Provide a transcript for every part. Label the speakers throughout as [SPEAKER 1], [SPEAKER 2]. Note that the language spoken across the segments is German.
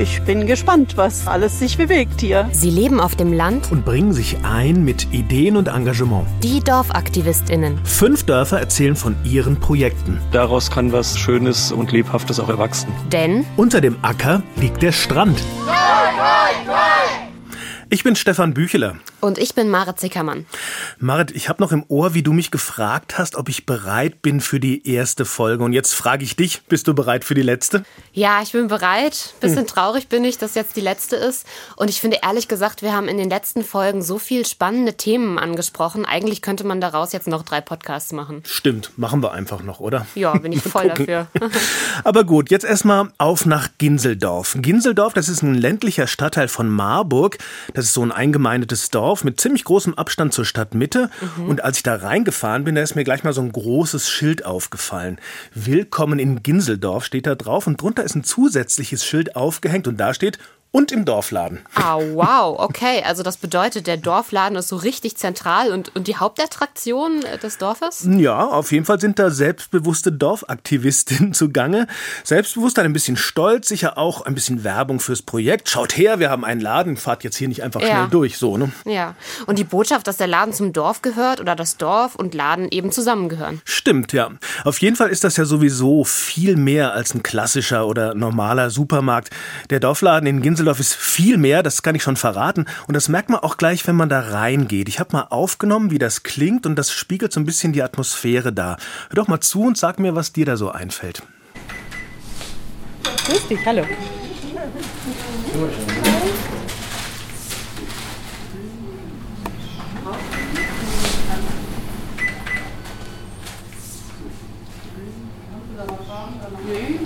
[SPEAKER 1] ich bin gespannt, was alles sich bewegt hier.
[SPEAKER 2] Sie leben auf dem Land
[SPEAKER 3] und bringen sich ein mit Ideen und Engagement.
[SPEAKER 2] Die DorfaktivistInnen.
[SPEAKER 3] Fünf Dörfer erzählen von ihren Projekten.
[SPEAKER 4] Daraus kann was Schönes und Lebhaftes auch erwachsen.
[SPEAKER 2] Denn
[SPEAKER 3] unter dem Acker liegt der Strand. Ich bin Stefan Bücheler.
[SPEAKER 2] Und ich bin Marit Zickermann.
[SPEAKER 3] Marit, ich habe noch im Ohr, wie du mich gefragt hast, ob ich bereit bin für die erste Folge. Und jetzt frage ich dich, bist du bereit für die letzte?
[SPEAKER 2] Ja, ich bin bereit. Bisschen hm. traurig bin ich, dass jetzt die letzte ist. Und ich finde ehrlich gesagt, wir haben in den letzten Folgen so viel spannende Themen angesprochen. Eigentlich könnte man daraus jetzt noch drei Podcasts machen.
[SPEAKER 3] Stimmt, machen wir einfach noch, oder?
[SPEAKER 2] Ja, bin ich voll dafür.
[SPEAKER 3] Aber gut, jetzt erstmal auf nach Ginseldorf. Ginseldorf, das ist ein ländlicher Stadtteil von Marburg. Das ist so ein eingemeindetes Dorf Dorf mit ziemlich großem Abstand zur Stadtmitte. Mhm. Und als ich da reingefahren bin, da ist mir gleich mal so ein großes Schild aufgefallen. Willkommen in Ginseldorf steht da drauf und drunter ist ein zusätzliches Schild aufgehängt und da steht und im Dorfladen.
[SPEAKER 2] Ah, wow, okay. Also das bedeutet, der Dorfladen ist so richtig zentral und, und die Hauptattraktion des Dorfes?
[SPEAKER 3] Ja, auf jeden Fall sind da selbstbewusste Dorfaktivistinnen zugange. Selbstbewusst, ein bisschen stolz, sicher auch ein bisschen Werbung fürs Projekt. Schaut her, wir haben einen Laden, fahrt jetzt hier nicht einfach ja. schnell durch, so, ne?
[SPEAKER 2] Ja. Und die Botschaft, dass der Laden zum Dorf gehört oder das Dorf und Laden eben zusammengehören.
[SPEAKER 3] Stimmt, ja. Auf jeden Fall ist das ja sowieso viel mehr als ein klassischer oder normaler Supermarkt. Der Dorfladen in Ginsel Düsseldorf ist viel mehr, das kann ich schon verraten. Und das merkt man auch gleich, wenn man da reingeht. Ich habe mal aufgenommen, wie das klingt und das spiegelt so ein bisschen die Atmosphäre da. Hör doch mal zu und sag mir, was dir da so einfällt.
[SPEAKER 1] Grüß dich, hallo.
[SPEAKER 2] Nee,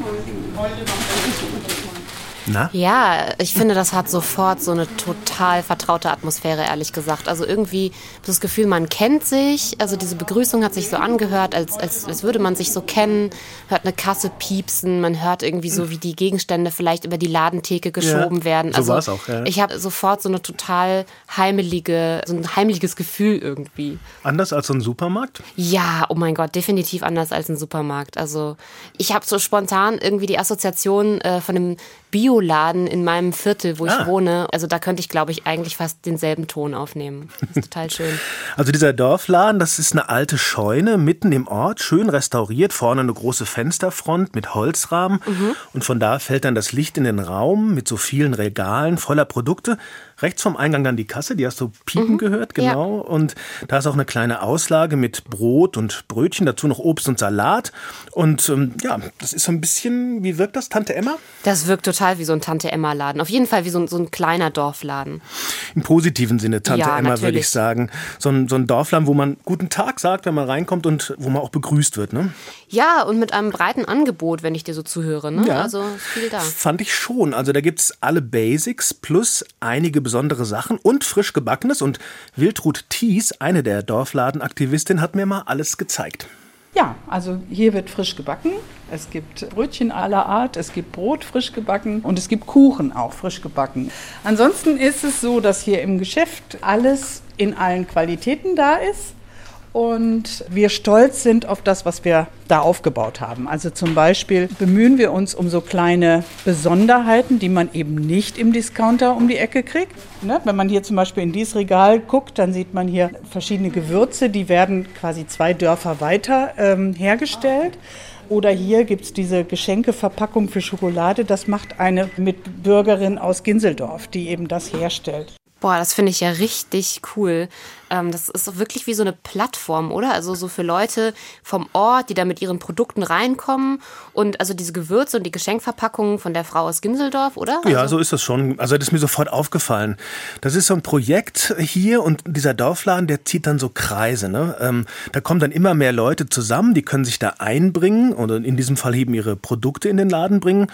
[SPEAKER 2] heute macht er na? Ja, ich finde, das hat sofort so eine total vertraute Atmosphäre, ehrlich gesagt. Also irgendwie das Gefühl, man kennt sich. Also diese Begrüßung hat sich so angehört, als, als, als würde man sich so kennen. Hört eine Kasse piepsen, man hört irgendwie so, wie die Gegenstände vielleicht über die Ladentheke geschoben
[SPEAKER 3] ja,
[SPEAKER 2] werden.
[SPEAKER 3] Also so war es auch, ja.
[SPEAKER 2] Ich habe sofort so eine total heimelige, so ein heimliches Gefühl irgendwie.
[SPEAKER 3] Anders als so ein Supermarkt?
[SPEAKER 2] Ja, oh mein Gott, definitiv anders als ein Supermarkt. Also ich habe so spontan irgendwie die Assoziation äh, von einem Bioladen in meinem Viertel, wo ah. ich wohne. Also da könnte ich, glaube ich, eigentlich fast denselben Ton aufnehmen. Das ist total schön.
[SPEAKER 3] Also dieser Dorfladen, das ist eine alte Scheune mitten im Ort, schön restauriert, vorne eine große Fensterfront mit Holzrahmen mhm. und von da fällt dann das Licht in den Raum mit so vielen Regalen voller Produkte. Rechts vom Eingang dann die Kasse, die hast du piepen mhm. gehört, genau. Ja. Und da ist auch eine kleine Auslage mit Brot und Brötchen, dazu noch Obst und Salat. Und ähm, ja, das ist so ein bisschen, wie wirkt das, Tante Emma?
[SPEAKER 2] Das wirkt total wie so ein Tante Emma-Laden. Auf jeden Fall wie so ein, so ein kleiner Dorfladen.
[SPEAKER 3] Im positiven Sinne, Tante ja, Emma, würde ich sagen. So ein, so ein Dorfladen, wo man guten Tag sagt, wenn man reinkommt und wo man auch begrüßt wird, ne?
[SPEAKER 2] Ja, und mit einem breiten Angebot, wenn ich dir so zuhöre, ne?
[SPEAKER 3] Ja,
[SPEAKER 2] also viel da.
[SPEAKER 3] Fand ich schon. Also da gibt es alle Basics plus einige besondere Sachen und frisch gebackenes. Und Wildrut Thies, eine der Dorfladenaktivistinnen, hat mir mal alles gezeigt.
[SPEAKER 1] Ja, also hier wird frisch gebacken. Es gibt Brötchen aller Art, es gibt Brot frisch gebacken und es gibt Kuchen auch frisch gebacken. Ansonsten ist es so, dass hier im Geschäft alles in allen Qualitäten da ist und wir stolz sind auf das, was wir da aufgebaut haben. Also zum Beispiel bemühen wir uns um so kleine Besonderheiten, die man eben nicht im Discounter um die Ecke kriegt. Ne? Wenn man hier zum Beispiel in dieses Regal guckt, dann sieht man hier verschiedene Gewürze, die werden quasi zwei Dörfer weiter ähm, hergestellt. Oder hier gibt es diese Geschenkeverpackung für Schokolade. Das macht eine Mitbürgerin aus Ginseldorf, die eben das herstellt.
[SPEAKER 2] Boah, das finde ich ja richtig cool. Ähm, das ist wirklich wie so eine Plattform, oder? Also so für Leute vom Ort, die da mit ihren Produkten reinkommen und also diese Gewürze und die Geschenkverpackungen von der Frau aus Ginseldorf, oder?
[SPEAKER 3] Ja, also so ist das schon. Also das ist mir sofort aufgefallen. Das ist so ein Projekt hier und dieser Dorfladen, der zieht dann so Kreise. Ne? Ähm, da kommen dann immer mehr Leute zusammen, die können sich da einbringen oder in diesem Fall eben ihre Produkte in den Laden bringen.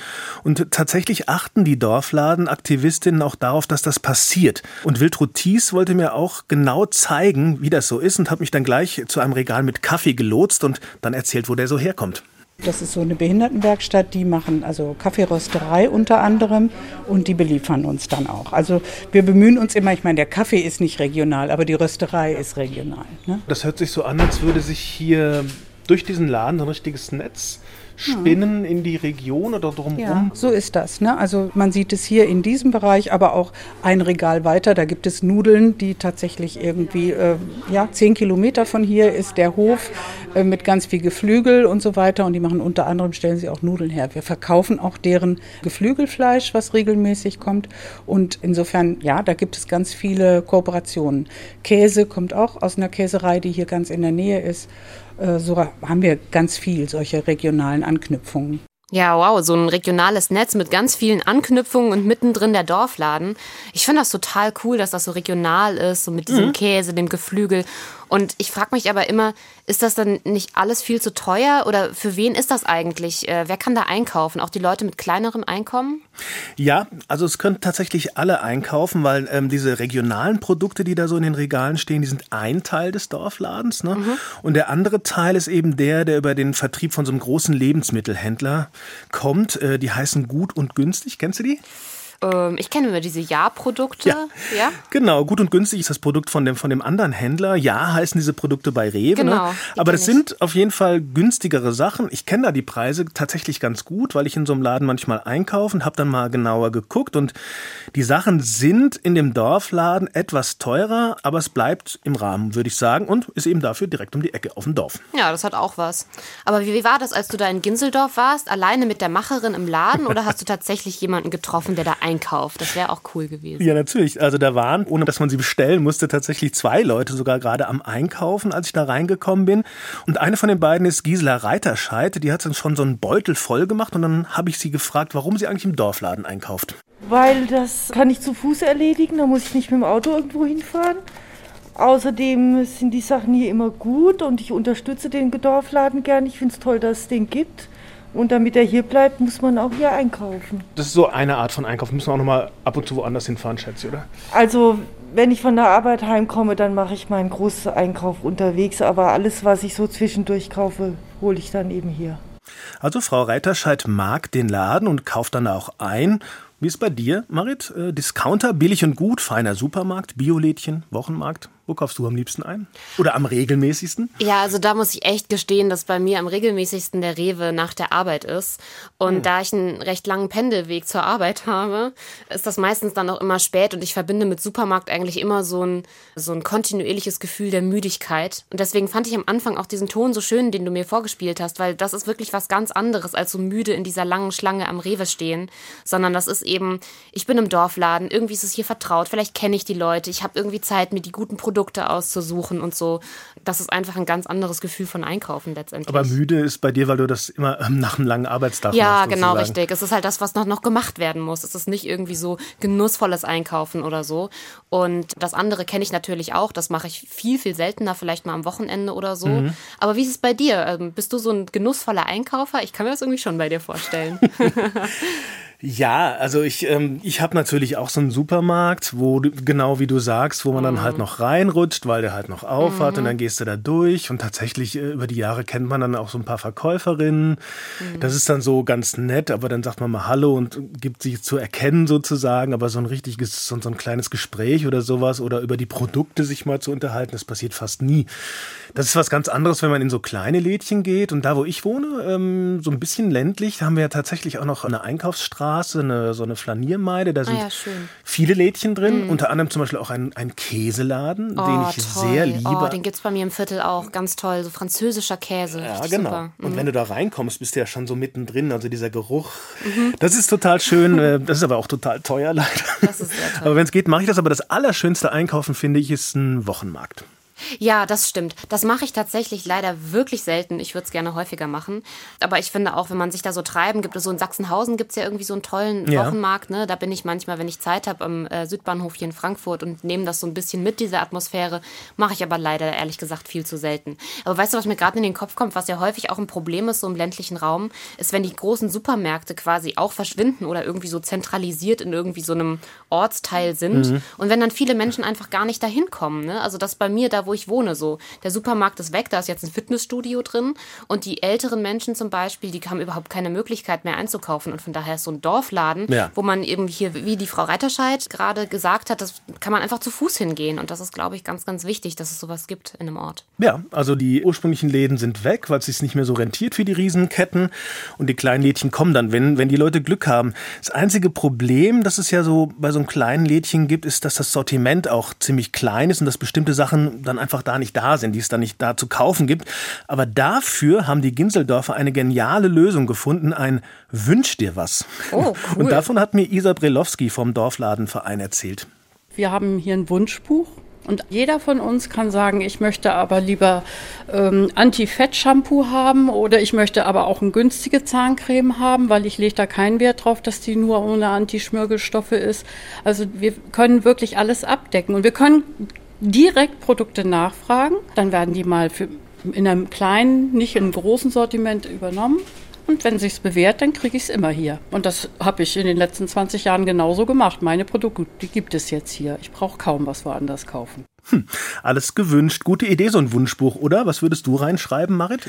[SPEAKER 3] Und tatsächlich achten die Dorfladenaktivistinnen auch darauf, dass das passiert. Und Wildrut Thies wollte mir auch genau zeigen, zeigen, wie das so ist und habe mich dann gleich zu einem Regal mit Kaffee gelotst und dann erzählt, wo der so herkommt.
[SPEAKER 1] Das ist so eine Behindertenwerkstatt, die machen also Kaffeerösterei unter anderem und die beliefern uns dann auch. Also wir bemühen uns immer, ich meine, der Kaffee ist nicht regional, aber die Rösterei ist regional. Ne?
[SPEAKER 3] Das hört sich so an, als würde sich hier durch diesen Laden ein richtiges Netz spinnen in die Region oder drumherum? Ja,
[SPEAKER 1] so ist das. Ne? Also man sieht es hier in diesem Bereich, aber auch ein Regal weiter. Da gibt es Nudeln, die tatsächlich irgendwie, äh, ja, zehn Kilometer von hier ist der Hof äh, mit ganz viel Geflügel und so weiter. Und die machen unter anderem, stellen sie auch Nudeln her. Wir verkaufen auch deren Geflügelfleisch, was regelmäßig kommt. Und insofern, ja, da gibt es ganz viele Kooperationen. Käse kommt auch aus einer Käserei, die hier ganz in der Nähe ist. Äh, so haben wir ganz viel solche regionalen Anknüpfungen.
[SPEAKER 2] Ja, wow, so ein regionales Netz mit ganz vielen Anknüpfungen und mittendrin der Dorfladen. Ich finde das total cool, dass das so regional ist, so mit diesem mhm. Käse, dem Geflügel. Und ich frage mich aber immer, ist das dann nicht alles viel zu teuer oder für wen ist das eigentlich? Äh, wer kann da einkaufen? Auch die Leute mit kleinerem Einkommen?
[SPEAKER 3] Ja, also es können tatsächlich alle einkaufen, weil ähm, diese regionalen Produkte, die da so in den Regalen stehen, die sind ein Teil des Dorfladens. Ne? Mhm. Und der andere Teil ist eben der, der über den Vertrieb von so einem großen Lebensmittelhändler kommt. Äh, die heißen gut und günstig. Kennst du die?
[SPEAKER 2] Ähm, ich kenne immer diese Ja-Produkte. Ja.
[SPEAKER 3] ja. Genau, gut und günstig ist das Produkt von dem, von dem anderen Händler. Ja heißen diese Produkte bei Rewe. Ne? Genau? Aber das sind auf jeden Fall günstigere Sachen. Ich kenne da die Preise tatsächlich ganz gut, weil ich in so einem Laden manchmal einkaufe und habe dann mal genauer geguckt. Und die Sachen sind in dem Dorfladen etwas teurer, aber es bleibt im Rahmen, würde ich sagen. Und ist eben dafür direkt um die Ecke auf dem Dorf.
[SPEAKER 2] Ja, das hat auch was. Aber wie, wie war das, als du da in Ginseldorf warst? Alleine mit der Macherin im Laden oder hast du tatsächlich jemanden getroffen, der da einkauft? Einkauf. Das wäre auch cool gewesen.
[SPEAKER 3] Ja, natürlich. Also da waren, ohne dass man sie bestellen musste, tatsächlich zwei Leute sogar gerade am Einkaufen, als ich da reingekommen bin. Und eine von den beiden ist Gisela Reiterscheid. Die hat dann schon so einen Beutel voll gemacht und dann habe ich sie gefragt, warum sie eigentlich im Dorfladen einkauft.
[SPEAKER 5] Weil das kann ich zu Fuß erledigen, da muss ich nicht mit dem Auto irgendwo hinfahren. Außerdem sind die Sachen hier immer gut und ich unterstütze den Dorfladen gern. Ich finde es toll, dass es den gibt. Und damit er hier bleibt, muss man auch hier einkaufen.
[SPEAKER 3] Das ist so eine Art von Einkaufen. Müssen wir auch noch mal ab und zu woanders hinfahren, schätze ich, oder?
[SPEAKER 5] Also, wenn ich von der Arbeit heimkomme, dann mache ich meinen großen Einkauf unterwegs. Aber alles, was ich so zwischendurch kaufe, hole ich dann eben hier.
[SPEAKER 3] Also Frau Reiterscheid mag den Laden und kauft dann auch ein. Wie ist bei dir, Marit? Äh, Discounter, billig und gut, feiner Supermarkt, Biolädchen, Wochenmarkt? Wo kaufst du am liebsten ein? Oder am regelmäßigsten?
[SPEAKER 2] Ja, also da muss ich echt gestehen, dass bei mir am regelmäßigsten der Rewe nach der Arbeit ist. Und hm. da ich einen recht langen Pendelweg zur Arbeit habe, ist das meistens dann auch immer spät und ich verbinde mit Supermarkt eigentlich immer so ein, so ein kontinuierliches Gefühl der Müdigkeit. Und deswegen fand ich am Anfang auch diesen Ton so schön, den du mir vorgespielt hast, weil das ist wirklich was ganz anderes als so müde in dieser langen Schlange am Rewe stehen, sondern das ist eben, ich bin im Dorfladen, irgendwie ist es hier vertraut, vielleicht kenne ich die Leute, ich habe irgendwie Zeit, mir die guten Produkte Produkte auszusuchen und so. Das ist einfach ein ganz anderes Gefühl von Einkaufen letztendlich.
[SPEAKER 3] Aber müde ist bei dir, weil du das immer ähm, nach einem langen Arbeitstag
[SPEAKER 2] ja,
[SPEAKER 3] machst.
[SPEAKER 2] Ja, genau, richtig. Es ist halt das, was noch, noch gemacht werden muss. Es ist nicht irgendwie so genussvolles Einkaufen oder so. Und das andere kenne ich natürlich auch. Das mache ich viel, viel seltener, vielleicht mal am Wochenende oder so. Mhm. Aber wie ist es bei dir? Ähm, bist du so ein genussvoller Einkaufer? Ich kann mir das irgendwie schon bei dir vorstellen.
[SPEAKER 3] Ja, also ich, ähm, ich habe natürlich auch so einen Supermarkt, wo du, genau wie du sagst, wo man mhm. dann halt mhm. noch reinrutscht, weil der halt noch auf mhm. hat und dann gehst du da durch und tatsächlich äh, über die Jahre kennt man dann auch so ein paar Verkäuferinnen. Mhm. Das ist dann so ganz nett, aber dann sagt man mal Hallo und gibt sich zu erkennen sozusagen, aber so ein richtiges, so, so ein kleines Gespräch oder sowas oder über die Produkte sich mal zu unterhalten, das passiert fast nie. Das ist was ganz anderes, wenn man in so kleine Lädchen geht und da, wo ich wohne, ähm, so ein bisschen ländlich, da haben wir ja tatsächlich auch noch eine Einkaufsstraße Straße eine, so eine Flaniermeide. Da sind ah ja, viele Lädchen drin, mhm. unter anderem zum Beispiel auch ein, ein Käseladen, oh, den ich toll. sehr liebe. Oh,
[SPEAKER 2] den gibt es bei mir im Viertel auch, ganz toll, so französischer Käse.
[SPEAKER 3] Ja, genau. Mhm. Und wenn du da reinkommst, bist du ja schon so mittendrin, also dieser Geruch. Mhm. Das ist total schön, äh, das ist aber auch total teuer leider. Das ist sehr toll. Aber wenn es geht, mache ich das. Aber das allerschönste Einkaufen, finde ich, ist ein Wochenmarkt.
[SPEAKER 2] Ja, das stimmt. Das mache ich tatsächlich leider wirklich selten. Ich würde es gerne häufiger machen. Aber ich finde auch, wenn man sich da so treiben, gibt es so in Sachsenhausen gibt es ja irgendwie so einen tollen ja. Wochenmarkt. Ne? Da bin ich manchmal, wenn ich Zeit habe, am äh, Südbahnhof hier in Frankfurt und nehme das so ein bisschen mit, diese Atmosphäre. Mache ich aber leider, ehrlich gesagt, viel zu selten. Aber weißt du, was mir gerade in den Kopf kommt, was ja häufig auch ein Problem ist, so im ländlichen Raum, ist, wenn die großen Supermärkte quasi auch verschwinden oder irgendwie so zentralisiert in irgendwie so einem Ortsteil sind. Mhm. Und wenn dann viele Menschen einfach gar nicht dahin kommen. Ne? Also das bei mir, da wo wo ich wohne. So, der Supermarkt ist weg, da ist jetzt ein Fitnessstudio drin und die älteren Menschen zum Beispiel, die haben überhaupt keine Möglichkeit mehr einzukaufen und von daher ist so ein Dorfladen, ja. wo man eben hier, wie die Frau Reiterscheid gerade gesagt hat, das kann man einfach zu Fuß hingehen und das ist, glaube ich, ganz, ganz wichtig, dass es sowas gibt in einem Ort.
[SPEAKER 3] Ja, also die ursprünglichen Läden sind weg, weil es sich nicht mehr so rentiert für die Riesenketten und die kleinen Lädchen kommen dann, wenn, wenn die Leute Glück haben. Das einzige Problem, das es ja so bei so einem kleinen Lädchen gibt, ist, dass das Sortiment auch ziemlich klein ist und dass bestimmte Sachen dann einfach da nicht da sind, die es dann nicht da zu kaufen gibt. Aber dafür haben die Ginseldorfer eine geniale Lösung gefunden, ein Wünsch dir was. Oh, cool. Und davon hat mir Isa Brelowski vom Dorfladenverein erzählt.
[SPEAKER 1] Wir haben hier ein Wunschbuch und jeder von uns kann sagen, ich möchte aber lieber ähm, Anti-Fett-Shampoo haben oder ich möchte aber auch eine günstige Zahncreme haben, weil ich lege da keinen Wert drauf, dass die nur ohne Antischmirgelstoffe ist. Also wir können wirklich alles abdecken und wir können direkt Produkte nachfragen. Dann werden die mal für, in einem kleinen, nicht in einem großen Sortiment übernommen. Und wenn sich's bewährt, dann kriege ich es immer hier. Und das habe ich in den letzten 20 Jahren genauso gemacht. Meine Produkte, die gibt es jetzt hier. Ich brauche kaum was woanders kaufen.
[SPEAKER 3] Hm, alles gewünscht. Gute Idee, so ein Wunschbuch, oder? Was würdest du reinschreiben, Marit?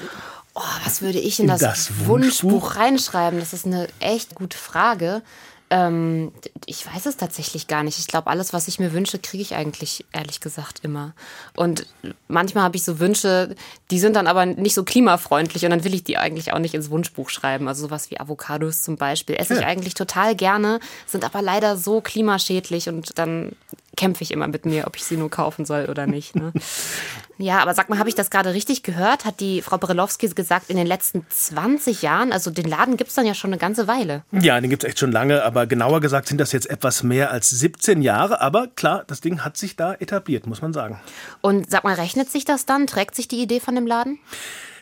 [SPEAKER 2] Oh, was würde ich in das, das Wunschbuch? Wunschbuch reinschreiben? Das ist eine echt gute Frage. Ähm, ich weiß es tatsächlich gar nicht. Ich glaube, alles, was ich mir wünsche, kriege ich eigentlich ehrlich gesagt immer. Und manchmal habe ich so Wünsche, die sind dann aber nicht so klimafreundlich und dann will ich die eigentlich auch nicht ins Wunschbuch schreiben. Also sowas wie Avocados zum Beispiel esse ich eigentlich total gerne, sind aber leider so klimaschädlich und dann kämpfe ich immer mit mir, ob ich sie nur kaufen soll oder nicht. Ne? ja, aber sag mal, habe ich das gerade richtig gehört? Hat die Frau Brelowski gesagt, in den letzten 20 Jahren, also den Laden gibt es dann ja schon eine ganze Weile.
[SPEAKER 3] Ja, den gibt es echt schon lange, aber genauer gesagt sind das jetzt etwas mehr als 17 Jahre. Aber klar, das Ding hat sich da etabliert, muss man sagen.
[SPEAKER 2] Und sag mal, rechnet sich das dann? Trägt sich die Idee von dem Laden?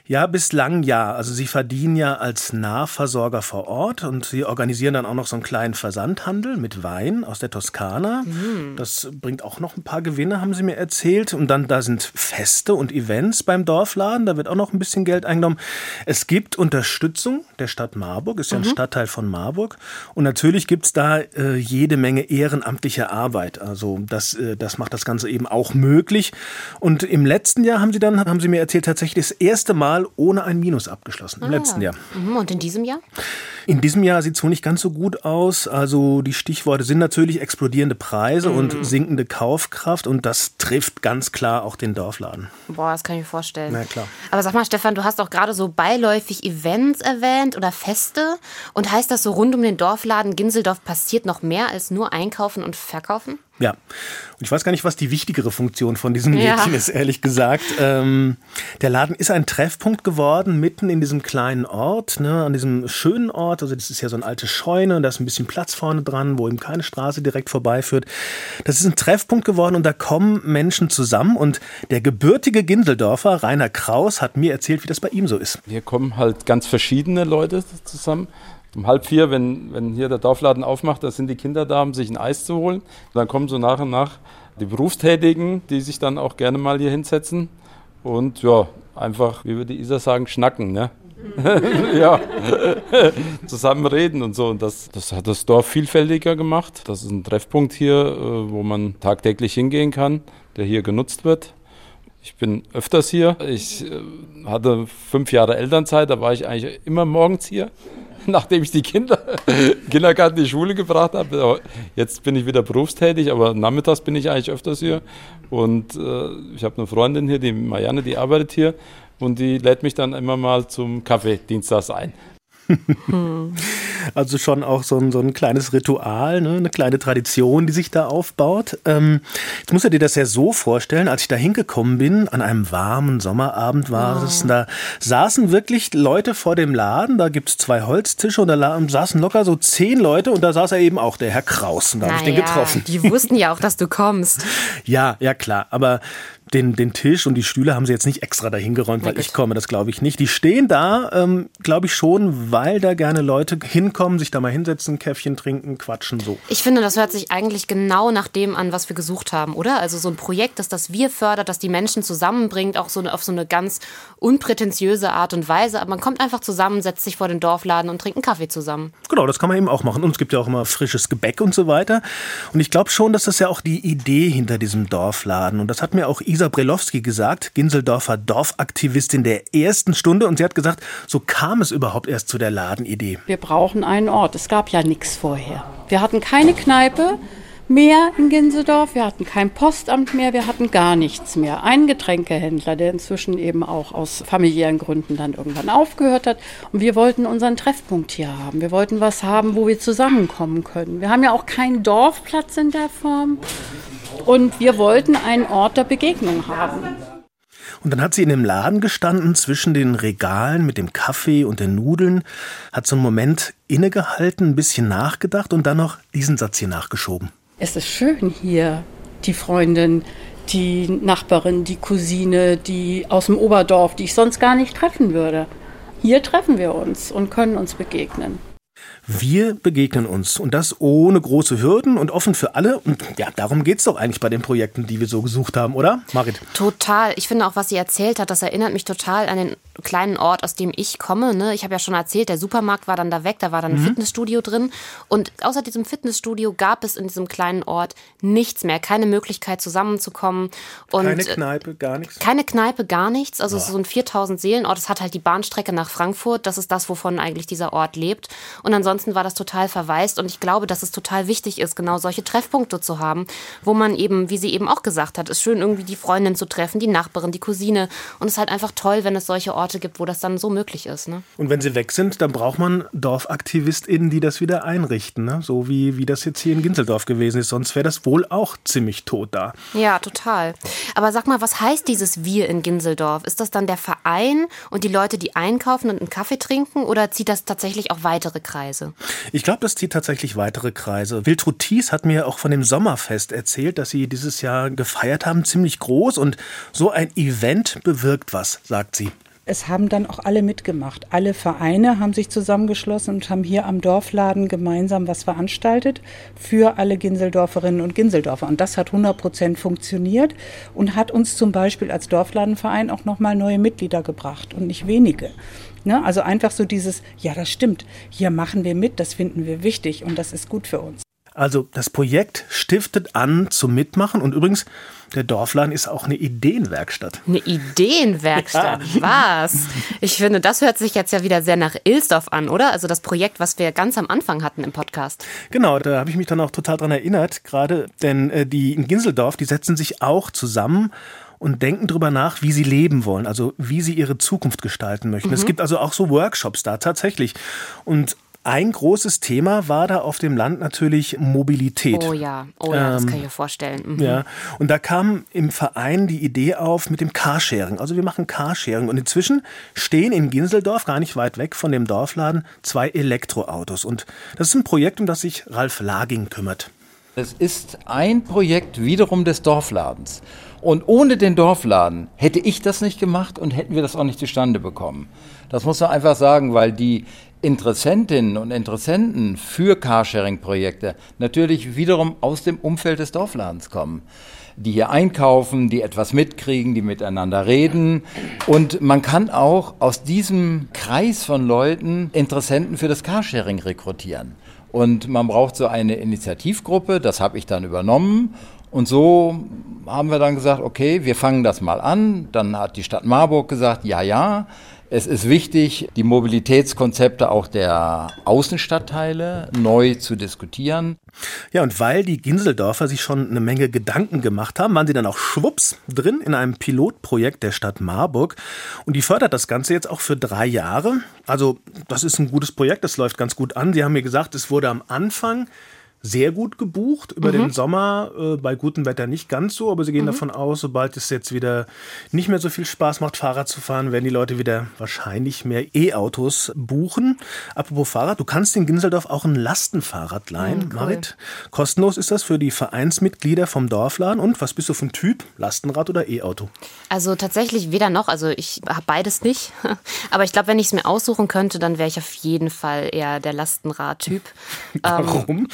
[SPEAKER 3] Ja, bislang ja. Also sie verdienen ja als Nahversorger vor Ort und sie organisieren dann auch noch so einen kleinen Versandhandel mit Wein aus der Toskana. Mhm. Das bringt auch noch ein paar Gewinne, haben sie mir erzählt. Und dann da sind Feste und Events beim Dorfladen, da wird auch noch ein bisschen Geld eingenommen. Es gibt Unterstützung der Stadt Marburg, ist ja ein mhm. Stadtteil von Marburg. Und natürlich gibt's da äh, jede Menge ehrenamtliche Arbeit. Also das, äh, das macht das Ganze eben auch möglich. Und im letzten Jahr haben sie dann, haben sie mir erzählt, tatsächlich das erste Mal Mal ohne ein Minus abgeschlossen, im ah. letzten Jahr.
[SPEAKER 2] Mhm, und in diesem Jahr?
[SPEAKER 3] In diesem Jahr sieht es wohl nicht ganz so gut aus. Also die Stichworte sind natürlich explodierende Preise mhm. und sinkende Kaufkraft und das trifft ganz klar auch den Dorfladen.
[SPEAKER 2] Boah, das kann ich mir vorstellen.
[SPEAKER 3] Na klar.
[SPEAKER 2] Aber sag mal, Stefan, du hast auch gerade so beiläufig Events erwähnt oder Feste. Und heißt das so rund um den Dorfladen Ginseldorf passiert noch mehr als nur einkaufen und verkaufen?
[SPEAKER 3] Ja, und ich weiß gar nicht, was die wichtigere Funktion von diesem Mädchen ja. ist, ehrlich gesagt. Ähm, der Laden ist ein Treffpunkt geworden, mitten in diesem kleinen Ort, ne, an diesem schönen Ort. Also das ist ja so eine alte Scheune, und da ist ein bisschen Platz vorne dran, wo eben keine Straße direkt vorbeiführt. Das ist ein Treffpunkt geworden und da kommen Menschen zusammen. Und der gebürtige Ginseldorfer, Rainer Kraus, hat mir erzählt, wie das bei ihm so ist.
[SPEAKER 6] Hier kommen halt ganz verschiedene Leute zusammen. Um halb vier, wenn, wenn hier der Dorfladen aufmacht, da sind die Kinder da, um sich ein Eis zu holen. Und dann kommen so nach und nach die Berufstätigen, die sich dann auch gerne mal hier hinsetzen und ja, einfach, wie würde Isa sagen, schnacken, ne? ja, zusammen reden und so. Und das, das hat das Dorf vielfältiger gemacht. Das ist ein Treffpunkt hier, äh, wo man tagtäglich hingehen kann, der hier genutzt wird. Ich bin öfters hier. Ich äh, hatte fünf Jahre Elternzeit, da war ich eigentlich immer morgens hier. nachdem ich die Kinder Kindergarten in die Schule gebracht habe. Jetzt bin ich wieder berufstätig, aber nachmittags bin ich eigentlich öfters hier. Und äh, ich habe eine Freundin hier, die Marianne, die arbeitet hier und die lädt mich dann immer mal zum Kaffee dienstags ein.
[SPEAKER 3] Also schon auch so ein, so ein kleines Ritual, ne? eine kleine Tradition, die sich da aufbaut. Ähm, jetzt musst du dir das ja so vorstellen, als ich da hingekommen bin, an einem warmen Sommerabend war oh. es, da saßen wirklich Leute vor dem Laden, da gibt es zwei Holztische und da saßen locker so zehn Leute und da saß er eben auch, der Herr Kraus, und da habe ich den getroffen.
[SPEAKER 2] Die wussten ja auch, dass du kommst.
[SPEAKER 3] ja, ja klar, aber den, den Tisch und die Stühle haben sie jetzt nicht extra dahin geräumt, weil ich komme, das glaube ich nicht. Die stehen da, ähm, glaube ich schon, weil da gerne Leute hinkommen, sich da mal hinsetzen, Käffchen trinken, quatschen, so.
[SPEAKER 2] Ich finde, das hört sich eigentlich genau nach dem an, was wir gesucht haben, oder? Also so ein Projekt, das das wir fördert, das die Menschen zusammenbringt, auch so auf so eine ganz unprätentiöse Art und Weise. Aber man kommt einfach zusammen, setzt sich vor den Dorfladen und trinkt einen Kaffee zusammen.
[SPEAKER 3] Genau, das kann man eben auch machen. Und es gibt ja auch immer frisches Gebäck und so weiter. Und ich glaube schon, dass das ja auch die Idee hinter diesem Dorfladen. Und das hat mir auch Isa Lisa Brelowski gesagt, Ginseldorfer Dorfaktivistin der ersten Stunde. Und sie hat gesagt, so kam es überhaupt erst zu der Ladenidee.
[SPEAKER 1] Wir brauchen einen Ort. Es gab ja nichts vorher. Wir hatten keine Kneipe mehr in Ginsedorf, wir hatten kein Postamt mehr, wir hatten gar nichts mehr. Ein Getränkehändler, der inzwischen eben auch aus familiären Gründen dann irgendwann aufgehört hat. Und wir wollten unseren Treffpunkt hier haben. Wir wollten was haben, wo wir zusammenkommen können. Wir haben ja auch keinen Dorfplatz in der Form. Und wir wollten einen Ort der Begegnung haben.
[SPEAKER 3] Und dann hat sie in dem Laden gestanden, zwischen den Regalen mit dem Kaffee und den Nudeln, hat so einen Moment innegehalten, ein bisschen nachgedacht und dann noch diesen Satz hier nachgeschoben.
[SPEAKER 1] Es ist schön hier, die Freundin, die Nachbarin, die Cousine, die aus dem Oberdorf, die ich sonst gar nicht treffen würde. Hier treffen wir uns und können uns begegnen.
[SPEAKER 3] Wir begegnen uns und das ohne große Hürden und offen für alle. Und ja, darum geht es doch eigentlich bei den Projekten, die wir so gesucht haben, oder, Marit?
[SPEAKER 2] Total. Ich finde auch, was sie erzählt hat, das erinnert mich total an den kleinen Ort, aus dem ich komme. Ne? Ich habe ja schon erzählt, der Supermarkt war dann da weg, da war dann ein mhm. Fitnessstudio drin. Und außer diesem Fitnessstudio gab es in diesem kleinen Ort nichts mehr, keine Möglichkeit zusammenzukommen. Und
[SPEAKER 3] keine Kneipe, gar nichts?
[SPEAKER 2] Keine Kneipe, gar nichts. Also oh. es ist so ein 4000 Seelenort. Es hat halt die Bahnstrecke nach Frankfurt. Das ist das, wovon eigentlich dieser Ort lebt. Und ansonsten war das total verwaist. Und ich glaube, dass es total wichtig ist, genau solche Treffpunkte zu haben, wo man eben, wie sie eben auch gesagt hat, ist schön irgendwie die Freundin zu treffen, die Nachbarin, die Cousine. Und es ist halt einfach toll, wenn es solche Orte Orte gibt, wo das dann so möglich ist. Ne?
[SPEAKER 3] Und wenn sie weg sind, dann braucht man DorfaktivistInnen, die das wieder einrichten. Ne? So wie, wie das jetzt hier in Ginzeldorf gewesen ist. Sonst wäre das wohl auch ziemlich tot da.
[SPEAKER 2] Ja, total. Aber sag mal, was heißt dieses Wir in Ginseldorf? Ist das dann der Verein und die Leute, die einkaufen und einen Kaffee trinken? Oder zieht das tatsächlich auch weitere Kreise?
[SPEAKER 3] Ich glaube, das zieht tatsächlich weitere Kreise. Wiltrud Thies hat mir auch von dem Sommerfest erzählt, dass sie dieses Jahr gefeiert haben, ziemlich groß. Und so ein Event bewirkt was, sagt sie
[SPEAKER 1] es haben dann auch alle mitgemacht. Alle Vereine haben sich zusammengeschlossen und haben hier am Dorfladen gemeinsam was veranstaltet für alle Ginseldorferinnen und Ginseldorfer. Und das hat 100 Prozent funktioniert und hat uns zum Beispiel als Dorfladenverein auch nochmal neue Mitglieder gebracht und nicht wenige. Ne? Also einfach so dieses, ja, das stimmt, hier machen wir mit, das finden wir wichtig und das ist gut für uns.
[SPEAKER 3] Also das Projekt stiftet an zum Mitmachen und übrigens, der Dorfladen ist auch eine Ideenwerkstatt.
[SPEAKER 2] Eine Ideenwerkstatt, ja. was? Ich finde, das hört sich jetzt ja wieder sehr nach Ilsdorf an, oder? Also das Projekt, was wir ganz am Anfang hatten im Podcast.
[SPEAKER 3] Genau, da habe ich mich dann auch total dran erinnert, gerade, denn äh, die in Ginseldorf, die setzen sich auch zusammen und denken darüber nach, wie sie leben wollen, also wie sie ihre Zukunft gestalten möchten. Mhm. Es gibt also auch so Workshops da tatsächlich. Und ein großes Thema war da auf dem Land natürlich Mobilität.
[SPEAKER 2] Oh ja, oh ja, ähm, das kann ich mir vorstellen.
[SPEAKER 3] Mhm. Ja, und da kam im Verein die Idee auf mit dem Carsharing. Also wir machen Carsharing und inzwischen stehen in Ginseldorf, gar nicht weit weg von dem Dorfladen, zwei Elektroautos. Und das ist ein Projekt, um das sich Ralf Laging kümmert.
[SPEAKER 7] Es ist ein Projekt wiederum des Dorfladens. Und ohne den Dorfladen hätte ich das nicht gemacht und hätten wir das auch nicht zustande bekommen. Das muss man einfach sagen, weil die Interessentinnen und Interessenten für Carsharing-Projekte natürlich wiederum aus dem Umfeld des Dorfladens kommen die hier einkaufen, die etwas mitkriegen, die miteinander reden. Und man kann auch aus diesem Kreis von Leuten Interessenten für das Carsharing rekrutieren. Und man braucht so eine Initiativgruppe, das habe ich dann übernommen. Und so haben wir dann gesagt, okay, wir fangen das mal an. Dann hat die Stadt Marburg gesagt, ja, ja. Es ist wichtig, die Mobilitätskonzepte auch der Außenstadtteile neu zu diskutieren.
[SPEAKER 3] Ja, und weil die Ginseldorfer sich schon eine Menge Gedanken gemacht haben, waren sie dann auch schwupps drin in einem Pilotprojekt der Stadt Marburg. Und die fördert das Ganze jetzt auch für drei Jahre. Also, das ist ein gutes Projekt, das läuft ganz gut an. Sie haben mir gesagt, es wurde am Anfang sehr gut gebucht. Über mhm. den Sommer äh, bei gutem Wetter nicht ganz so, aber sie gehen mhm. davon aus, sobald es jetzt wieder nicht mehr so viel Spaß macht, Fahrrad zu fahren, werden die Leute wieder wahrscheinlich mehr E-Autos buchen. Apropos Fahrrad, du kannst in Ginseldorf auch ein Lastenfahrrad leihen, mhm, cool. Marit. Kostenlos ist das für die Vereinsmitglieder vom Dorfladen. Und was bist du für ein Typ? Lastenrad oder E-Auto?
[SPEAKER 2] Also tatsächlich weder noch. Also ich habe beides nicht. Aber ich glaube, wenn ich es mir aussuchen könnte, dann wäre ich auf jeden Fall eher der Lastenrad-Typ.
[SPEAKER 3] Warum? Ähm,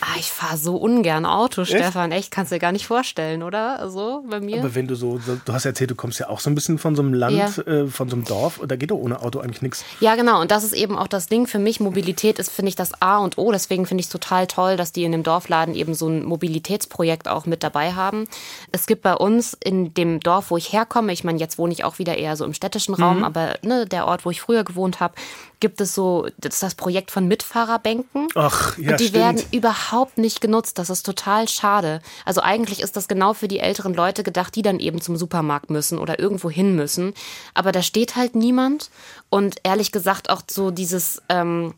[SPEAKER 2] Ah, ich fahre so ungern Auto, Echt? Stefan. Echt, kannst du dir gar nicht vorstellen, oder? Also bei mir.
[SPEAKER 3] Aber wenn du so, du hast erzählt, du kommst ja auch so ein bisschen von so einem Land, ja. äh, von so einem Dorf, da geht doch ohne Auto eigentlich nichts.
[SPEAKER 2] Ja, genau. Und das ist eben auch das Ding für mich. Mobilität ist, finde ich, das A und O. Deswegen finde ich es total toll, dass die in dem Dorfladen eben so ein Mobilitätsprojekt auch mit dabei haben. Es gibt bei uns in dem Dorf, wo ich herkomme, ich meine, jetzt wohne ich auch wieder eher so im städtischen Raum, mhm. aber ne, der Ort, wo ich früher gewohnt habe, gibt es so, das ist das Projekt von Mitfahrerbänken.
[SPEAKER 3] Ach, ja,
[SPEAKER 2] Und die
[SPEAKER 3] stimmt.
[SPEAKER 2] werden überhaupt nicht genutzt. Das ist total schade. Also eigentlich ist das genau für die älteren Leute gedacht, die dann eben zum Supermarkt müssen oder irgendwo hin müssen. Aber da steht halt niemand. Und ehrlich gesagt auch so dieses, ähm,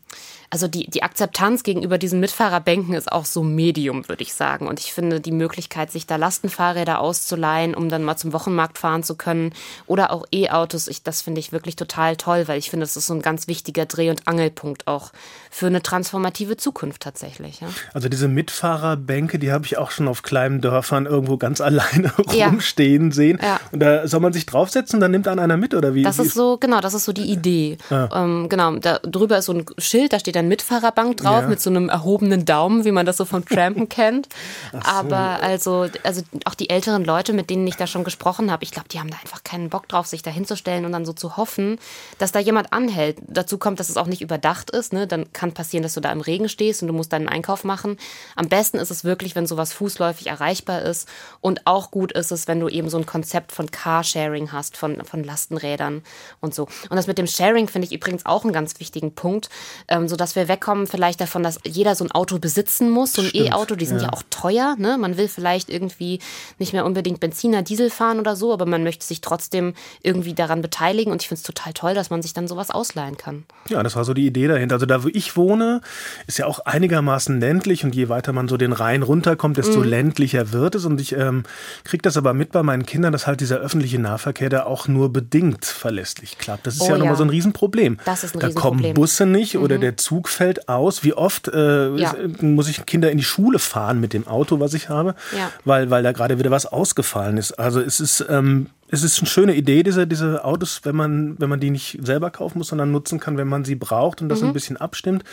[SPEAKER 2] also die, die Akzeptanz gegenüber diesen Mitfahrerbänken ist auch so Medium, würde ich sagen. Und ich finde die Möglichkeit, sich da Lastenfahrräder auszuleihen, um dann mal zum Wochenmarkt fahren zu können oder auch E-Autos, ich, das finde ich wirklich total toll, weil ich finde, das ist so ein ganz wichtiger Dreh- und Angelpunkt auch für eine transformative Zukunft tatsächlich. Ja.
[SPEAKER 3] Also diese Mitfahrerbänke, die habe ich auch schon auf kleinen Dörfern irgendwo ganz alleine ja. rumstehen sehen. Ja. Und da soll man sich draufsetzen, dann nimmt einer mit oder wie?
[SPEAKER 2] Das ist so, genau, das ist so die Idee. Ah. Ähm, genau, da drüber ist so ein Schild, da steht dann Mitfahrerbank drauf ja. mit so einem erhobenen Daumen, wie man das so vom Trampen kennt. So. Aber also, also auch die älteren Leute, mit denen ich da schon gesprochen habe, ich glaube, die haben da einfach keinen Bock drauf, sich da hinzustellen und dann so zu hoffen, dass da jemand anhält. Dazu kommt, dass es auch nicht überdacht ist. Ne? Dann kann passieren, dass du da im Regen stehst und du musst deinen Einkauf machen. Am besten ist es wirklich, wenn sowas fußläufig erreichbar ist. Und auch gut ist es, wenn du eben so ein Konzept von Carsharing hast, von, von Lastenrädern und so. Und das mit dem Sharing finde ich übrigens auch einen ganz wichtigen Punkt, ähm, sodass wir wegkommen vielleicht davon, dass jeder so ein Auto besitzen muss, so ein E-Auto, die sind ja. ja. auch teuer. Ne? Man will vielleicht irgendwie nicht mehr unbedingt Benziner, Diesel fahren oder so, aber man möchte sich trotzdem irgendwie daran beteiligen und ich finde es total toll, dass man sich dann sowas ausleihen kann.
[SPEAKER 3] Ja, das war so die Idee dahinter. Also da, wo ich wohne, ist ja auch einigermaßen ländlich und je weiter man so den Rhein runterkommt, desto mhm. ländlicher wird es und ich ähm, kriege das aber mit bei meinen Kindern, dass halt dieser öffentliche Nahverkehr da auch nur bedingt verlässlich klappt. Das ist oh, ja nochmal so ein Riesenproblem.
[SPEAKER 2] Das ist ein
[SPEAKER 3] da kommen Busse nicht mhm. oder der Zug fällt aus. Wie oft äh, ja. muss ich Kinder in die Schule fahren mit dem Auto, was ich habe, ja. weil, weil da gerade wieder was ausgefallen ist. Also es ist, ähm, es ist eine schöne Idee, diese, diese Autos, wenn man, wenn man die nicht selber kaufen muss, sondern nutzen kann, wenn man sie braucht und das mhm. ein bisschen abstimmt.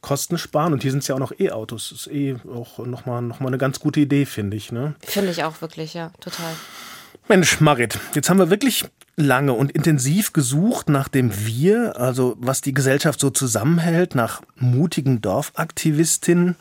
[SPEAKER 3] Kosten sparen und hier sind es ja auch noch E-Autos. Das ist eh auch nochmal noch mal eine ganz gute Idee, finde ich. Ne?
[SPEAKER 2] Finde ich auch wirklich, ja, total.
[SPEAKER 3] Mensch, Marit, jetzt haben wir wirklich lange und intensiv gesucht nach dem Wir, also was die Gesellschaft so zusammenhält, nach mutigen Dorfaktivistinnen.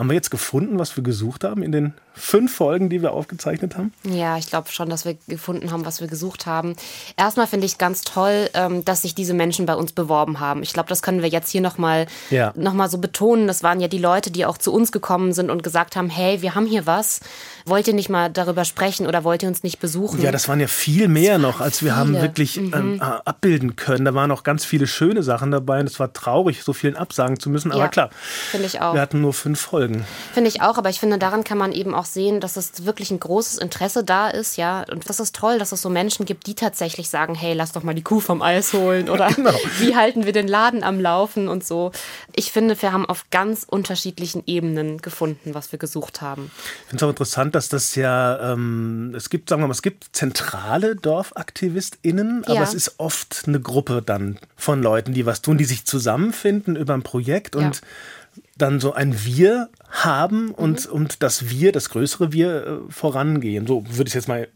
[SPEAKER 3] Haben wir jetzt gefunden, was wir gesucht haben in den fünf Folgen, die wir aufgezeichnet haben?
[SPEAKER 2] Ja, ich glaube schon, dass wir gefunden haben, was wir gesucht haben. Erstmal finde ich ganz toll, ähm, dass sich diese Menschen bei uns beworben haben. Ich glaube, das können wir jetzt hier nochmal ja. noch so betonen. Das waren ja die Leute, die auch zu uns gekommen sind und gesagt haben, hey, wir haben hier was. Wollt ihr nicht mal darüber sprechen oder wollt ihr uns nicht besuchen?
[SPEAKER 3] Ja, das waren ja viel mehr noch, als wir viele. haben wirklich mhm. ähm, abbilden können. Da waren auch ganz viele schöne Sachen dabei und es war traurig, so vielen absagen zu müssen. Aber ja, klar, wir hatten nur fünf Folgen.
[SPEAKER 2] Finde ich auch, aber ich finde, daran kann man eben auch sehen, dass es wirklich ein großes Interesse da ist, ja. Und das ist toll, dass es so Menschen gibt, die tatsächlich sagen, hey, lass doch mal die Kuh vom Eis holen oder genau. wie halten wir den Laden am Laufen und so. Ich finde, wir haben auf ganz unterschiedlichen Ebenen gefunden, was wir gesucht haben.
[SPEAKER 3] Ich finde es auch interessant, dass das ja, ähm, es gibt, sagen wir mal, es gibt zentrale DorfaktivistInnen, aber ja. es ist oft eine Gruppe dann von Leuten, die was tun, die sich zusammenfinden über ein Projekt und ja dann so ein Wir haben und, mhm. und das Wir, das größere Wir äh, vorangehen. So würde ich jetzt mal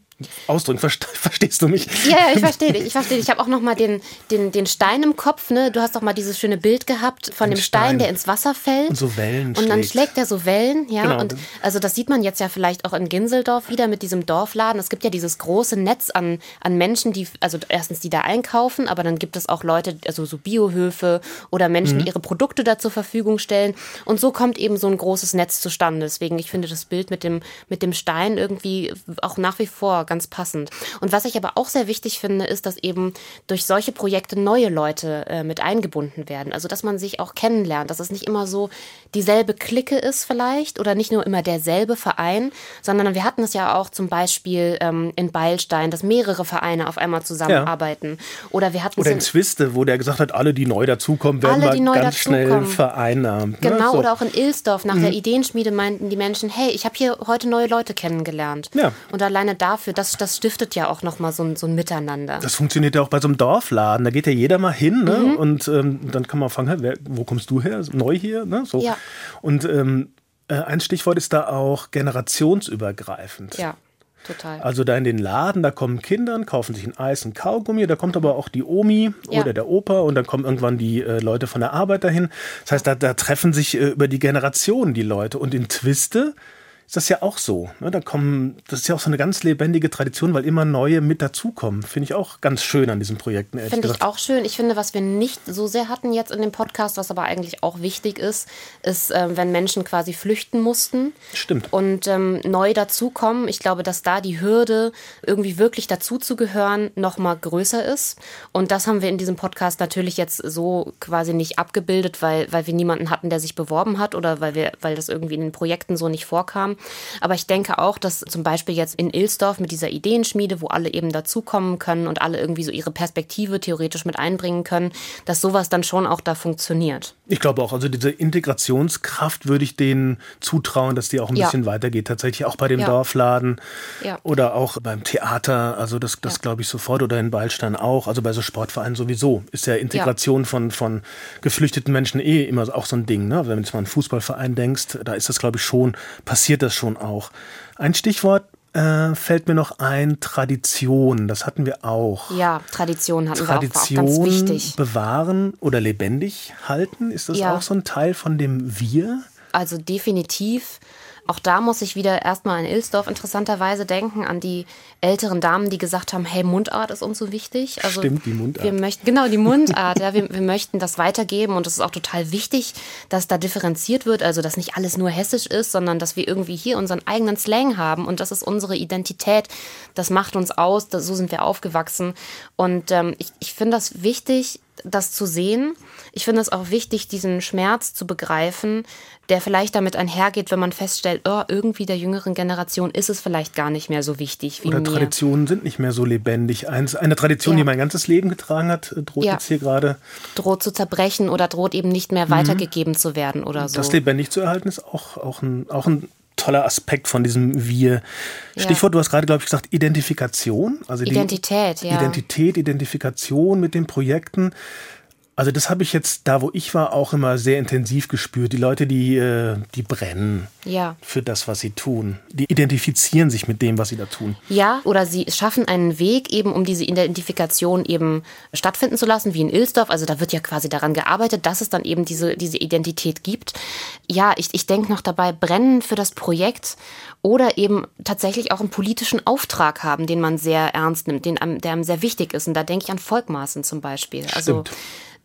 [SPEAKER 3] ausdrücken. Verstehst du mich?
[SPEAKER 2] Ja, ja ich verstehe dich. Ich verstehe dich. Ich habe auch noch mal den, den, den Stein im Kopf. Ne? Du hast doch mal dieses schöne Bild gehabt von Ein dem Stein, Stein, der ins Wasser fällt.
[SPEAKER 3] Und so Wellen
[SPEAKER 2] Und dann schlägt er so Wellen. Ja. Genau. Und also das sieht man jetzt ja vielleicht auch in Ginseldorf wieder mit diesem Dorfladen. Es gibt ja dieses große Netz an, an Menschen, die, also erstens die da einkaufen, aber dann gibt es auch Leute, also so Biohöfe oder Menschen, mhm. die ihre Produkte da zur Verfügung stellen. Und so kommt eben so ein großes Netz zustande. Deswegen, ich finde das Bild mit dem, mit dem Stein irgendwie auch nach wie vor ganz passend. Und was ich aber auch sehr wichtig finde, ist, dass eben durch solche Projekte neue Leute äh, mit eingebunden werden. Also, dass man sich auch kennenlernt, dass es nicht immer so dieselbe Clique ist vielleicht oder nicht nur immer derselbe Verein, sondern wir hatten es ja auch zum Beispiel ähm, in Beilstein, dass mehrere Vereine auf einmal zusammenarbeiten. Ja. Oder wir hatten
[SPEAKER 3] Oder in Zwiste, wo der gesagt hat, alle, die neu dazukommen, werden alle, mal ganz schnell vereinnahmen.
[SPEAKER 2] Genau, ja, so. oder auch in Ilsdorf nach mhm. der Ideenschmiede meinten die Menschen, hey, ich habe hier heute neue Leute kennengelernt. Ja. Und alleine dafür, das, das stiftet ja auch nochmal so ein, so ein Miteinander.
[SPEAKER 3] Das funktioniert ja auch bei so einem Dorfladen. Da geht ja jeder mal hin ne? Mhm. und ähm, dann kann man fragen, wer, wo kommst du her? Neu hier? Ne? So. Ja. Und ähm, Äh, ein Stichwort ist da auch generationsübergreifend.
[SPEAKER 2] Ja. Total.
[SPEAKER 3] Also da in den Laden, da kommen Kinder, kaufen sich ein Eis, ein Kaugummi, da kommt aber auch die Omi ja. oder der Opa und dann kommen irgendwann die äh, Leute von der Arbeit dahin. Das heißt, da, da treffen sich äh, über die Generationen die Leute. Und in Twiste ist das ja auch so. Ne? Da kommen, das ist ja auch so eine ganz lebendige Tradition, weil immer neue mit dazukommen. Finde ich auch ganz schön an diesen Projekten.
[SPEAKER 2] Finde ich auch schön. Ich finde, was wir nicht so sehr hatten jetzt in dem Podcast, was aber eigentlich auch wichtig ist, ist, äh, wenn Menschen quasi flüchten mussten.
[SPEAKER 3] Stimmt.
[SPEAKER 2] Und ähm, neu dazukommen. Ich glaube, dass da die Hürde, irgendwie wirklich dazuzugehören, noch mal größer ist. Und das haben wir in diesem Podcast natürlich jetzt so quasi nicht abgebildet, weil, weil wir niemanden hatten, der sich beworben hat oder weil, wir, weil das irgendwie in den Projekten so nicht vorkam. Aber ich denke auch, dass zum Beispiel jetzt in Ilsdorf mit dieser Ideenschmiede, wo alle eben dazukommen können und alle irgendwie so ihre Perspektive theoretisch mit einbringen können, dass sowas dann schon auch da funktioniert.
[SPEAKER 3] Ich glaube auch, also diese Integrationskraft würde ich denen zutrauen, dass die auch ein ja. bisschen weitergeht. Tatsächlich auch bei dem ja. Dorfladen ja. oder auch beim Theater. Also das, das glaube ich sofort oder in Beilstein auch. Also bei so Sportvereinen sowieso ist ja Integration von, von geflüchteten Menschen eh immer auch so ein Ding. Ne? Wenn du jetzt mal an einen Fußballverein denkst, da ist das glaube ich schon, passiert das schon auch. Ein Stichwort äh, fällt mir noch ein, Tradition, das hatten wir auch.
[SPEAKER 2] Ja, Tradition hatten
[SPEAKER 3] Tradition
[SPEAKER 2] wir auch, auch ganz wichtig.
[SPEAKER 3] bewahren oder lebendig halten, ist das ja. auch so ein Teil von dem Wir?
[SPEAKER 2] Also definitiv. Auch da muss ich wieder erstmal an Ilsdorf interessanterweise denken, an die älteren Damen, die gesagt haben, hey, Mundart ist uns so wichtig.
[SPEAKER 3] Also Stimmt, die Mundart.
[SPEAKER 2] Wir möchten, genau, die Mundart, ja, wir, wir möchten das weitergeben und es ist auch total wichtig, dass da differenziert wird, also dass nicht alles nur hessisch ist, sondern dass wir irgendwie hier unseren eigenen Slang haben und das ist unsere Identität, das macht uns aus, das, so sind wir aufgewachsen und ähm, ich, ich finde das wichtig, das zu sehen. Ich finde es auch wichtig, diesen Schmerz zu begreifen, der vielleicht damit einhergeht, wenn man feststellt, oh, irgendwie der jüngeren Generation ist es vielleicht gar nicht mehr so wichtig
[SPEAKER 3] wie Oder mir. Traditionen sind nicht mehr so lebendig. Eine Tradition, ja. die mein ganzes Leben getragen hat, äh, droht ja. jetzt hier gerade.
[SPEAKER 2] Droht zu zerbrechen oder droht eben nicht mehr mhm. weitergegeben zu werden oder so.
[SPEAKER 3] Das lebendig zu erhalten ist auch, auch, ein, auch ein toller Aspekt von diesem Wir. Stichwort, ja. du hast gerade, glaube ich, gesagt, Identifikation.
[SPEAKER 2] Also Identität,
[SPEAKER 3] ja. Identität, Identifikation mit den Projekten. Also das habe ich jetzt da, wo ich war, auch immer sehr intensiv gespürt. Die Leute, die, äh, die brennen
[SPEAKER 2] ja.
[SPEAKER 3] für das, was sie tun. Die identifizieren sich mit dem, was sie da tun.
[SPEAKER 2] Ja, oder sie schaffen einen Weg eben, um diese Identifikation eben stattfinden zu lassen, wie in Ilsdorf. Also da wird ja quasi daran gearbeitet, dass es dann eben diese, diese Identität gibt. Ja, ich, ich denke noch dabei, brennen für das Projekt oder eben tatsächlich auch einen politischen Auftrag haben, den man sehr ernst nimmt, den, der einem sehr wichtig ist. Und da denke ich an Volkmaßen zum Beispiel.
[SPEAKER 3] Also Stimmt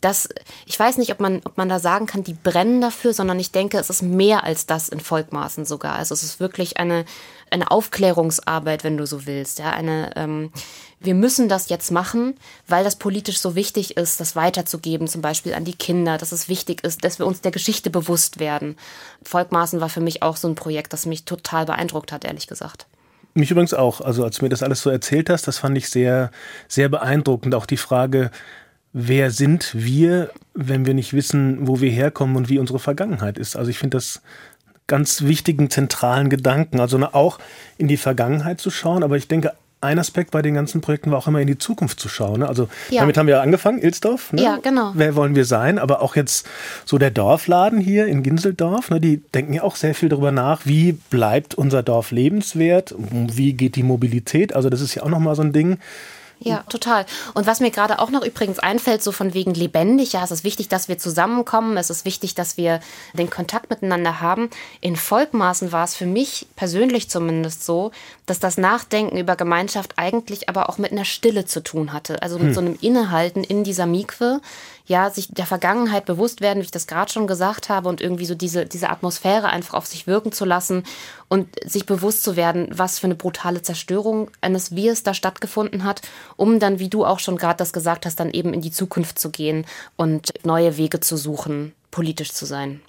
[SPEAKER 2] das, ich weiß nicht, ob man, ob man da sagen kann, die brennen dafür, sondern ich denke, es ist mehr als das in Volkmaßen sogar. Also es ist wirklich eine, eine Aufklärungsarbeit, wenn du so willst. Ja, eine, ähm, wir müssen das jetzt machen, weil das politisch so wichtig ist, das weiterzugeben, zum Beispiel an die Kinder, dass es wichtig ist, dass wir uns der Geschichte bewusst werden. Volkmaßen war für mich auch so ein Projekt, das mich total beeindruckt hat, ehrlich gesagt.
[SPEAKER 3] Mich übrigens auch. Also als du mir das alles so erzählt hast, das fand ich sehr, sehr beeindruckend. Auch die Frage, wer sind wir, wenn wir nicht wissen, wo wir herkommen und wie unsere Vergangenheit ist. Also ich finde das ganz wichtigen, zentralen Gedanken. Also auch in die Vergangenheit zu schauen, aber ich denke, ein Aspekt bei den ganzen Projekten war auch immer in die Zukunft zu schauen. Ne? Also ja. damit haben wir angefangen, Ilsdorf. Ne?
[SPEAKER 2] Ja, genau.
[SPEAKER 3] Wer wollen wir sein? Aber auch jetzt so der Dorfladen hier in Ginseldorf, ne? die denken ja auch sehr viel darüber nach, wie bleibt unser Dorf lebenswert, wie geht die Mobilität. Also das ist ja auch nochmal so ein Ding
[SPEAKER 2] ja, total. Und was mir gerade auch noch übrigens einfällt, so von wegen lebendig, ja, es ist wichtig, dass wir zusammenkommen, es ist wichtig, dass wir den Kontakt miteinander haben. In Volkmaßen war es für mich persönlich zumindest so, dass das Nachdenken über Gemeinschaft eigentlich aber auch mit einer Stille zu tun hatte. Also mit hm. so einem Innehalten in dieser Mikwe, ja, sich der Vergangenheit bewusst werden, wie ich das gerade schon gesagt habe, und irgendwie so diese, diese Atmosphäre einfach auf sich wirken zu lassen und sich bewusst zu werden, was für eine brutale Zerstörung eines Wirs da stattgefunden hat, um dann, wie du auch schon gerade das gesagt hast, dann eben in die Zukunft zu gehen und neue Wege zu suchen, politisch zu sein.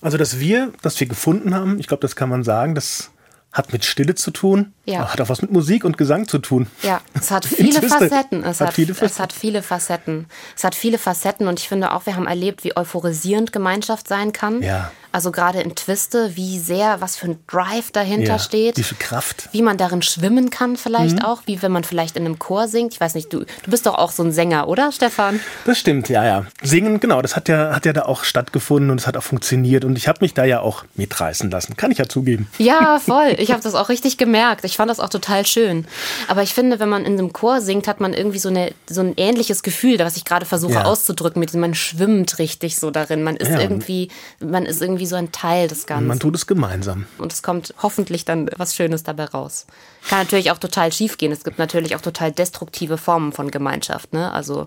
[SPEAKER 3] Also das Wir, das wir gefunden haben, ich glaube, das kann man sagen, das hat mit Stille zu tun, ja. hat auch was mit Musik und Gesang zu tun.
[SPEAKER 2] Ja, es hat viele Facetten. Es hat, hat viele Facetten. es hat viele Facetten. Es hat viele Facetten und ich finde auch, wir haben erlebt, wie euphorisierend Gemeinschaft sein kann.
[SPEAKER 3] Ja.
[SPEAKER 2] Also gerade in Twiste, wie sehr, was für ein Drive dahinter ja, steht.
[SPEAKER 3] Wie viel Kraft.
[SPEAKER 2] Wie man darin schwimmen kann vielleicht mhm. auch, wie wenn man vielleicht in einem Chor singt. Ich weiß nicht, du, du bist doch auch so ein Sänger, oder Stefan?
[SPEAKER 3] Das stimmt, ja, ja. Singen, genau, das hat ja, hat ja da auch stattgefunden und es hat auch funktioniert und ich habe mich da ja auch mitreißen lassen, kann ich ja zugeben.
[SPEAKER 2] Ja, voll. Ich habe das auch richtig gemerkt. Ich fand das auch total schön. Aber ich finde, wenn man in einem Chor singt, hat man irgendwie so, eine, so ein ähnliches Gefühl, was ich gerade versuche ja. auszudrücken, mit dem man schwimmt richtig so darin. Man ist ja. irgendwie, man ist irgendwie so ein Teil des Ganzen.
[SPEAKER 3] Man tut es gemeinsam.
[SPEAKER 2] Und es kommt hoffentlich dann was Schönes dabei raus. Kann natürlich auch total schief gehen. Es gibt natürlich auch total destruktive Formen von Gemeinschaft. Ne? Also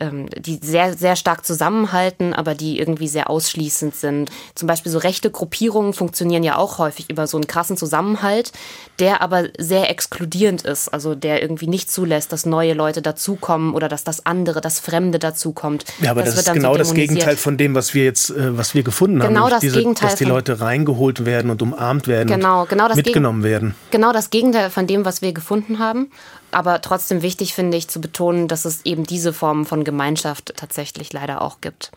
[SPEAKER 2] ähm, die sehr, sehr stark zusammenhalten, aber die irgendwie sehr ausschließend sind. Zum Beispiel so rechte Gruppierungen funktionieren ja auch häufig über so einen krassen Zusammenhalt, der aber sehr exkludierend ist, also der irgendwie nicht zulässt, dass neue Leute dazukommen oder dass das andere, das Fremde dazukommt.
[SPEAKER 3] Ja, aber das, das ist genau so das Gegenteil von dem, was wir jetzt, äh, was wir gefunden
[SPEAKER 2] genau
[SPEAKER 3] haben.
[SPEAKER 2] Das diese, Gegenteil
[SPEAKER 3] dass die Leute reingeholt werden und umarmt werden
[SPEAKER 2] genau, genau das
[SPEAKER 3] mitgenommen werden.
[SPEAKER 2] Genau das Gegenteil von dem, was wir gefunden haben aber trotzdem wichtig finde ich zu betonen, dass es eben diese Formen von Gemeinschaft tatsächlich leider auch gibt.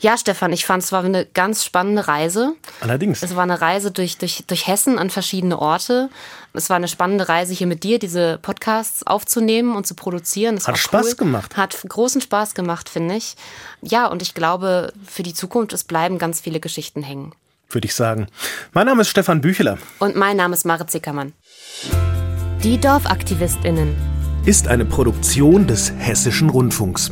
[SPEAKER 2] Ja, Stefan, ich fand es war eine ganz spannende Reise.
[SPEAKER 3] Allerdings.
[SPEAKER 2] Es war eine Reise durch, durch, durch Hessen an verschiedene Orte. Es war eine spannende Reise hier mit dir, diese Podcasts aufzunehmen und zu produzieren. Das
[SPEAKER 3] hat Spaß cool. gemacht.
[SPEAKER 2] Hat großen Spaß gemacht, finde ich. Ja, und ich glaube, für die Zukunft, es bleiben ganz viele Geschichten hängen.
[SPEAKER 3] Würde ich sagen. Mein Name ist Stefan Bücheler.
[SPEAKER 2] Und mein Name ist Marit Zickermann. Die Dorfaktivistinnen
[SPEAKER 3] ist eine Produktion des Hessischen Rundfunks.